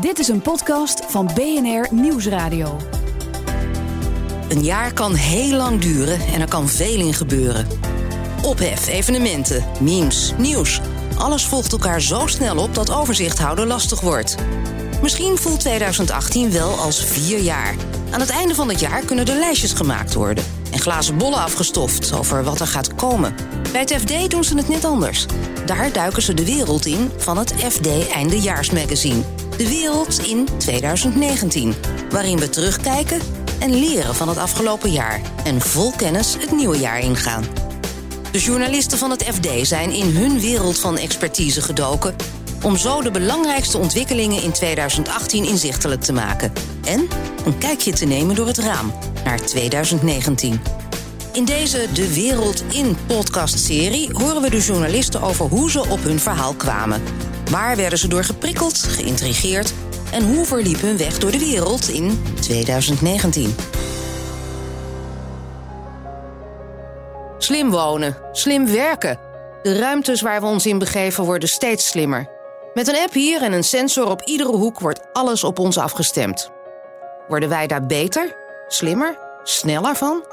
Dit is een podcast van BNR Nieuwsradio. Een jaar kan heel lang duren en er kan veel in gebeuren. Ophef, evenementen, memes, nieuws. Alles volgt elkaar zo snel op dat overzicht houden lastig wordt. Misschien voelt 2018 wel als vier jaar. Aan het einde van het jaar kunnen er lijstjes gemaakt worden en glazen bollen afgestoft over wat er gaat komen. Bij het FD doen ze het net anders. Daar duiken ze de wereld in van het FD Eindejaarsmagazine. De wereld in 2019, waarin we terugkijken en leren van het afgelopen jaar en vol kennis het nieuwe jaar ingaan. De journalisten van het FD zijn in hun wereld van expertise gedoken om zo de belangrijkste ontwikkelingen in 2018 inzichtelijk te maken en een kijkje te nemen door het raam naar 2019. In deze De Wereld in podcast-serie horen we de journalisten over hoe ze op hun verhaal kwamen. Waar werden ze door geprikkeld, geïntrigeerd en hoe verliep hun weg door de wereld in 2019? Slim wonen, slim werken. De ruimtes waar we ons in begeven worden steeds slimmer. Met een app hier en een sensor op iedere hoek wordt alles op ons afgestemd. Worden wij daar beter, slimmer, sneller van?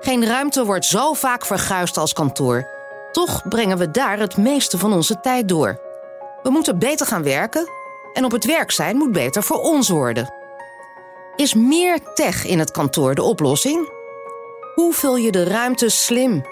Geen ruimte wordt zo vaak verguisd als kantoor. Toch brengen we daar het meeste van onze tijd door. We moeten beter gaan werken en op het werk zijn moet beter voor ons worden. Is meer tech in het kantoor de oplossing? Hoe vul je de ruimte slim?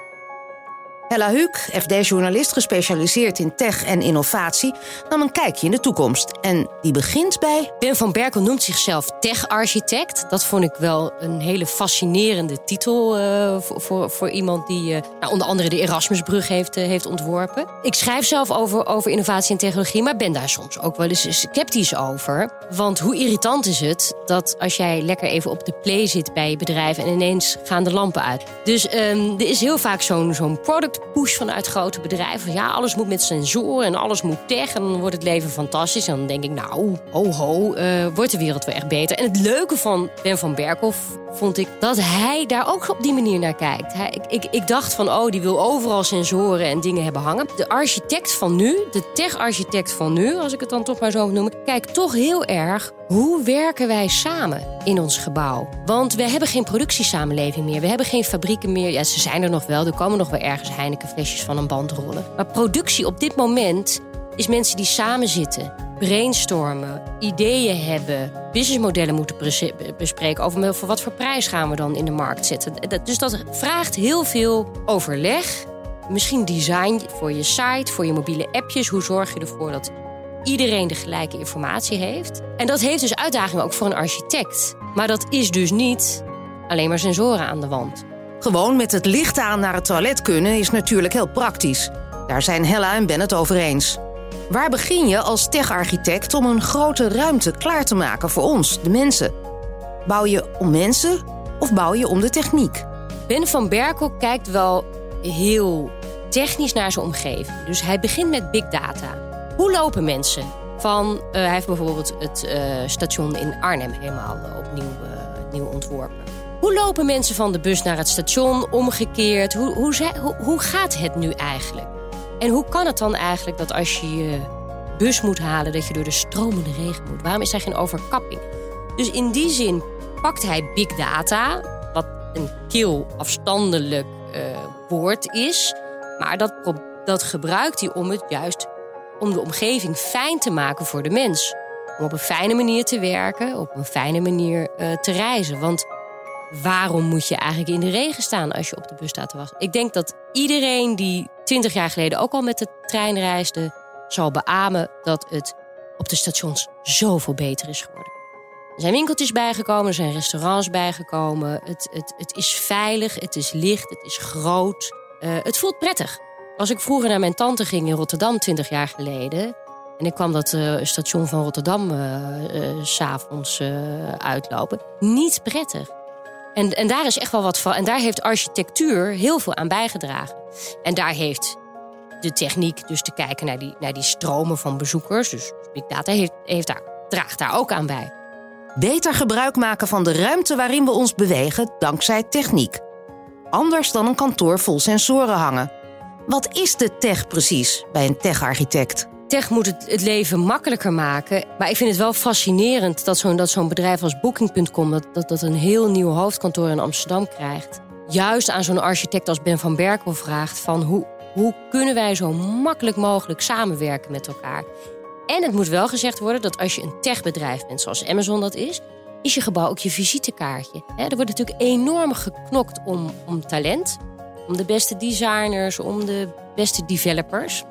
Hella Huuk, FD-journalist gespecialiseerd in tech en innovatie, nam een kijkje in de toekomst. En die begint bij. Ben van Berkel noemt zichzelf tech-architect. Dat vond ik wel een hele fascinerende titel uh, voor, voor, voor, iemand die uh, nou, onder andere de Erasmusbrug heeft, uh, heeft ontworpen. Ik schrijf zelf over, over innovatie en technologie, maar ben daar soms ook wel eens sceptisch over. Want hoe irritant is het dat als jij lekker even op de play zit bij je bedrijf en ineens gaan de lampen uit. Dus um, er is heel vaak zo'n zo'n product push vanuit grote bedrijven. Ja, alles moet met sensoren en alles moet tech. En dan wordt het leven fantastisch. En denk ik, nou, ho ho, uh, wordt de wereld wel echt beter. En het leuke van Ben van Berkhoff vond ik dat hij daar ook op die manier naar kijkt. Hij, ik, ik, dacht van, oh, die wil overal sensoren en dingen hebben hangen. De architect van nu, de tech-architect van nu, als ik het dan toch maar zo moet noemen, kijkt toch heel erg hoe werken wij samen in ons gebouw? Want we hebben geen productiesamenleving meer. We hebben geen fabrieken meer. Ja, ze zijn er nog wel. Er komen nog wel ergens Heineken flesjes van een band rollen. Maar productie op dit moment is mensen die samen zitten, brainstormen, ideeën hebben, businessmodellen moeten bespreken over voor wat voor prijs gaan we dan in de markt zetten. Dus dat vraagt heel veel overleg. Misschien design voor je site, voor je mobiele appjes. Hoe zorg je ervoor dat iedereen de gelijke informatie heeft? En dat heeft dus uitdagingen ook voor een architect. Maar dat is dus niet alleen maar sensoren aan de wand. Gewoon met het licht aan naar het toilet kunnen is natuurlijk heel praktisch. Daar zijn Hella en Ben het over eens. Waar begin je als tech-architect om een grote ruimte klaar te maken voor ons, de mensen? Bouw je om mensen of bouw je om de techniek? Ben van Berkel kijkt wel heel technisch naar zijn omgeving. Dus hij begint met big data. Hoe lopen mensen? Van, uh, hij heeft bijvoorbeeld het uh, station in Arnhem helemaal opnieuw, opnieuw ontworpen. Hoe lopen mensen van de bus naar het station? Omgekeerd? Hoe, hoe, hoe gaat het nu eigenlijk? En hoe kan het dan eigenlijk dat als je je bus moet halen... dat je door de stromende regen moet? Waarom is er geen overkapping? Dus in die zin pakt hij big data... wat een kil afstandelijk uh, woord is... maar dat, dat gebruikt hij om het juist... om de omgeving fijn te maken voor de mens. Om op een fijne manier te werken, op een fijne manier uh, te reizen. Want waarom moet je eigenlijk in de regen staan als je op de bus staat te wachten? Ik denk dat iedereen die 20 jaar geleden ook al met de trein reisde, zal beamen dat het op de stations zoveel beter is geworden. Er zijn winkeltjes bijgekomen, er zijn restaurants bijgekomen. Het, het, het is veilig, het is licht, het is groot. Uh, het voelt prettig. Als ik vroeger naar mijn tante ging in Rotterdam 20 jaar geleden. En ik kwam dat uh, station van Rotterdam uh, s'avonds uitlopen. Niet prettig. En, en daar is echt wel wat van. En daar heeft architectuur heel veel aan bijgedragen. En daar heeft de techniek, dus te kijken naar die, naar die stromen van bezoekers, dus Big Data, heeft, heeft daar, draagt daar ook aan bij. Beter gebruik maken van de ruimte waarin we ons bewegen dankzij techniek. Anders dan een kantoor vol sensoren hangen. Wat is de tech precies bij een tech-architect? Tech moet het, het, leven makkelijker maken. Maar ik vind het wel fascinerend dat zo'n bedrijf als Booking.com... Dat, dat, dat een heel nieuw hoofdkantoor in Amsterdam krijgt. Juist aan zo'n architect als Ben van Berkel vraagt... van hoe, hoe kunnen wij zo makkelijk mogelijk samenwerken met elkaar? En het moet wel gezegd worden dat als je een techbedrijf bent... zoals Amazon dat is, is je gebouw ook je visitekaartje. er wordt natuurlijk enorm geknokt om, om talent... om de beste designers, om de beste developers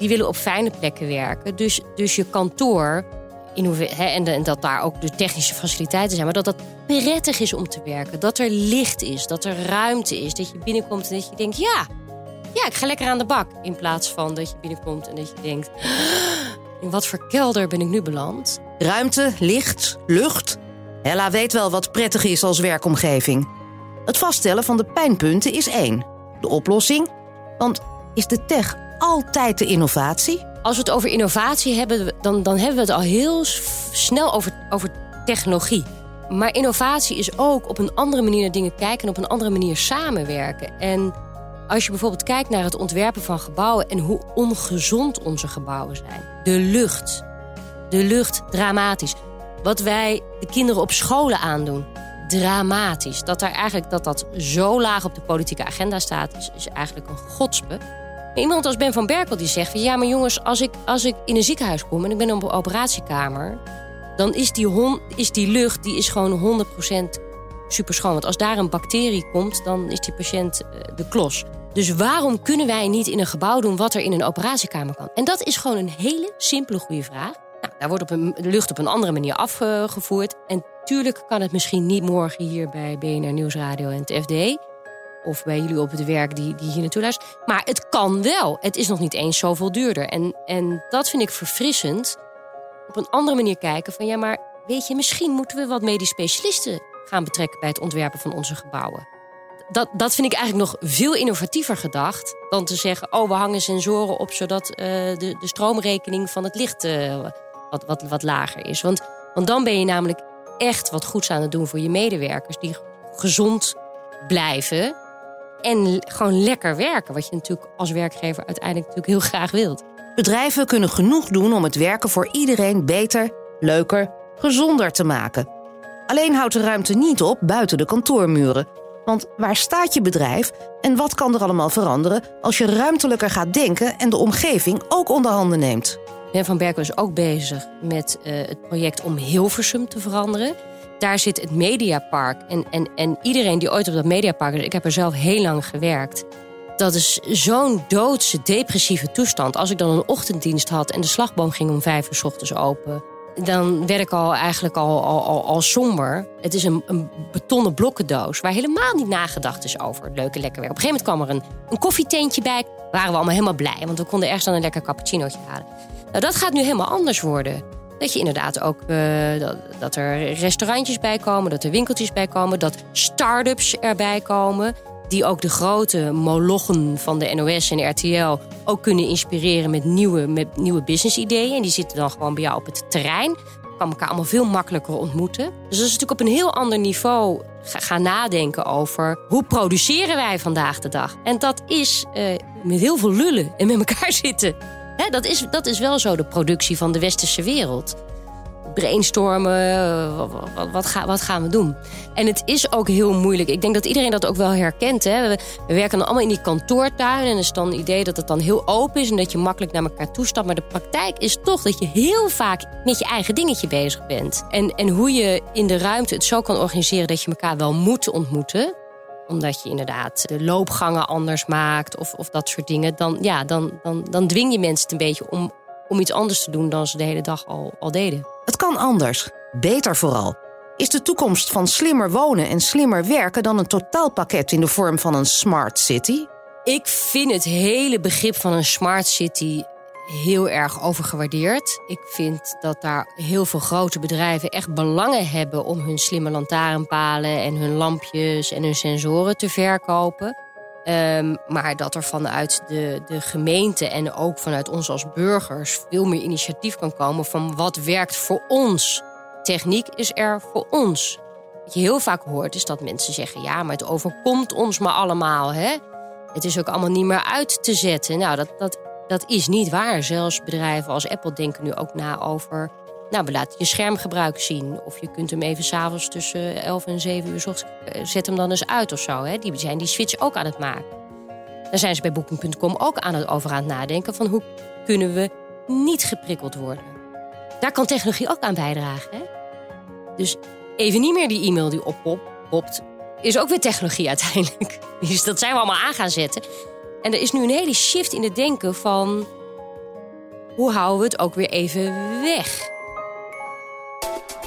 die willen op fijne plekken werken. Dus, dus je kantoor, in hè, en, dat daar ook de technische faciliteiten zijn, maar dat dat prettig is om te werken. Dat er licht is, dat er ruimte is. Dat je binnenkomt en dat je denkt: ja, ja, ik ga lekker aan de bak. In plaats van dat je binnenkomt en dat je denkt: in wat voor kelder ben ik nu beland? Ruimte, licht, lucht. Hella weet wel wat prettig is als werkomgeving. Het vaststellen van de pijnpunten is één. De oplossing? Want is de tech altijd de innovatie? Als we het over innovatie hebben, dan, dan hebben we het al heel snel over, over technologie. Maar innovatie is ook op een andere manier naar dingen kijken en op een andere manier samenwerken. En als je bijvoorbeeld kijkt naar het ontwerpen van gebouwen en hoe ongezond onze gebouwen zijn. De lucht. De lucht, dramatisch. Wat wij de kinderen op scholen aandoen, dramatisch. Dat, daar eigenlijk, dat dat zo laag op de politieke agenda staat, is, is eigenlijk een godspe. Iemand als Ben van Berkel die zegt ja, maar jongens, als ik, als ik in een ziekenhuis kom en ik ben op een operatiekamer, dan is die, is die lucht die is gewoon 100% super schoon. Want als daar een bacterie komt, dan is die patiënt eh, de klos. Dus waarom kunnen wij niet in een gebouw doen wat er in een operatiekamer kan? En dat is gewoon een hele simpele goede vraag. Nou, daar wordt op een, de lucht op een andere manier afgevoerd. En tuurlijk kan het misschien niet morgen hier bij BNR Nieuwsradio en het FD of bij jullie op het werk die, die hier naartoe luisteren. Maar het kan wel. Het is nog niet eens zoveel duurder. En, en dat vind ik verfrissend. Op een andere manier kijken van ja, maar weet je, misschien moeten we wat medisch specialisten gaan betrekken bij het ontwerpen van onze gebouwen. Dat, dat vind ik eigenlijk nog veel innovatiever gedacht dan te zeggen: oh, we hangen sensoren op zodat uh, de, de stroomrekening van het licht uh, wat, wat, wat lager is. Want, want dan ben je namelijk echt wat goeds aan het doen voor je medewerkers die gezond blijven en gewoon lekker werken. Wat je natuurlijk als werkgever uiteindelijk natuurlijk heel graag wilt. Bedrijven kunnen genoeg doen om het werken voor iedereen beter, leuker, gezonder te maken. Alleen houdt de ruimte niet op buiten de kantoormuren. Want waar staat je bedrijf en wat kan er allemaal veranderen als je ruimtelijker gaat denken en de omgeving ook onder handen neemt? Ben van Berkel is ook bezig met uh, het project om Hilversum te veranderen daar zit het Mediapark. En, en, en iedereen die ooit op dat Mediapark is, ik heb er zelf heel lang gewerkt. Dat is zo'n doodse, depressieve toestand. Als ik dan een ochtenddienst had en de slagboom ging om vijf uur s ochtends open. Dan werd ik al eigenlijk al, al, al, al somber. Het is een, een betonnen blokkendoos waar helemaal niet nagedacht is over leuke lekker werk. Op een gegeven moment kwam er een, een koffietentje bij. Waren we allemaal helemaal blij, want we konden ergens dan een lekker cappuccinootje halen. Nou, dat gaat nu helemaal anders worden. Dat je inderdaad ook uh, dat, dat, er restaurantjes bij komen, dat er winkeltjes bij komen, dat start-ups erbij komen. Die ook de grote molochen van de NOS en RTL ook kunnen inspireren met nieuwe, met nieuwe business-ideeën. En die zitten dan gewoon bij jou op het terrein. Kan elkaar allemaal veel makkelijker ontmoeten. Dus dat is natuurlijk op een heel ander niveau gaan nadenken over hoe produceren wij vandaag de dag. En dat is uh, met heel veel lullen en met elkaar zitten dat, is, dat is wel zo de productie van de westerse wereld. Brainstormen, wat, wat, wat, gaan we doen? En het is ook heel moeilijk. Ik denk dat iedereen dat ook wel herkent. Hè? We, werken dan allemaal in die kantoortuin. En is dan het idee dat het dan heel open is en dat je makkelijk naar elkaar toestapt. Maar de praktijk is toch dat je heel vaak met je eigen dingetje bezig bent. En, en hoe je in de ruimte het zo kan organiseren dat je elkaar wel moet ontmoeten omdat je inderdaad de loopgangen anders maakt of, of dat soort dingen. Dan, ja, dan, dan, dan dwing je mensen het een beetje om, om iets anders te doen dan ze de hele dag al, al deden. Het kan anders. Beter vooral. Is de toekomst van slimmer wonen en slimmer werken dan een totaalpakket in de vorm van een smart city? Ik vind het hele begrip van een smart city heel erg overgewaardeerd. Ik vind dat daar heel veel grote bedrijven echt belangen hebben om hun slimme lantaarnpalen en hun lampjes en hun sensoren te verkopen. Um, maar dat er vanuit de, de gemeente en ook vanuit ons als burgers veel meer initiatief kan komen van wat werkt voor ons. Techniek is er voor ons. Wat je heel vaak hoort is dat mensen zeggen: ja, maar het overkomt ons maar allemaal. Hè? Het is ook allemaal niet meer uit te zetten. Nou, dat, dat Dat is niet waar. Zelfs bedrijven als Apple denken nu ook na over... Nou, we laten je schermgebruik zien. Of je kunt hem even s'avonds tussen 11 en 7 uur... Ochtends, eh, zet hem dan eens uit of zo. Hè. Die zijn die switch ook aan het maken. Daar zijn ze bij Booking.com ook aan het, over aan het nadenken... van hoe kunnen we niet geprikkeld worden. Daar kan technologie ook aan bijdragen. Hè? Dus even niet meer die e-mail die oppopt... is ook weer technologie uiteindelijk. Dus dat zijn we allemaal aan gaan zetten... En er is nu een hele shift in het denken van... hoe houden we het ook weer even weg?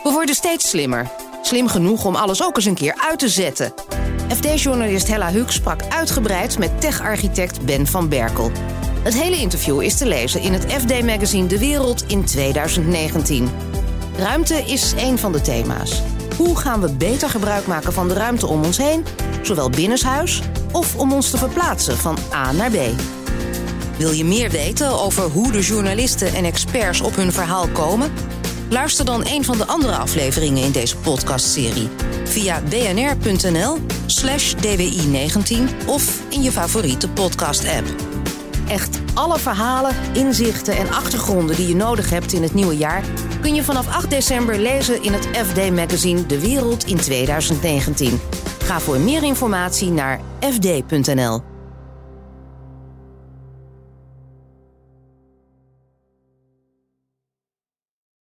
We worden steeds slimmer. Slim genoeg om alles ook eens een keer uit te zetten. FD-journalist Hella Huuk sprak uitgebreid met tech-architect Ben van Berkel. Het hele interview is te lezen in het FD-magazine De Wereld in 2019. Ruimte is één van de thema's. Hoe gaan we beter gebruik maken van de ruimte om ons heen, zowel binnenshuis of om ons te verplaatsen van A naar B? Wil je meer weten over hoe de journalisten en experts op hun verhaal komen? Luister dan een van de andere afleveringen in deze podcastserie via bnr.nl/slash dwi19 of in je favoriete podcast-app. Echt alle verhalen, inzichten en achtergronden die je nodig hebt in het nieuwe jaar kun je vanaf 8 december lezen in het FD-magazine De Wereld in 2019. Ga voor meer informatie naar fd.nl.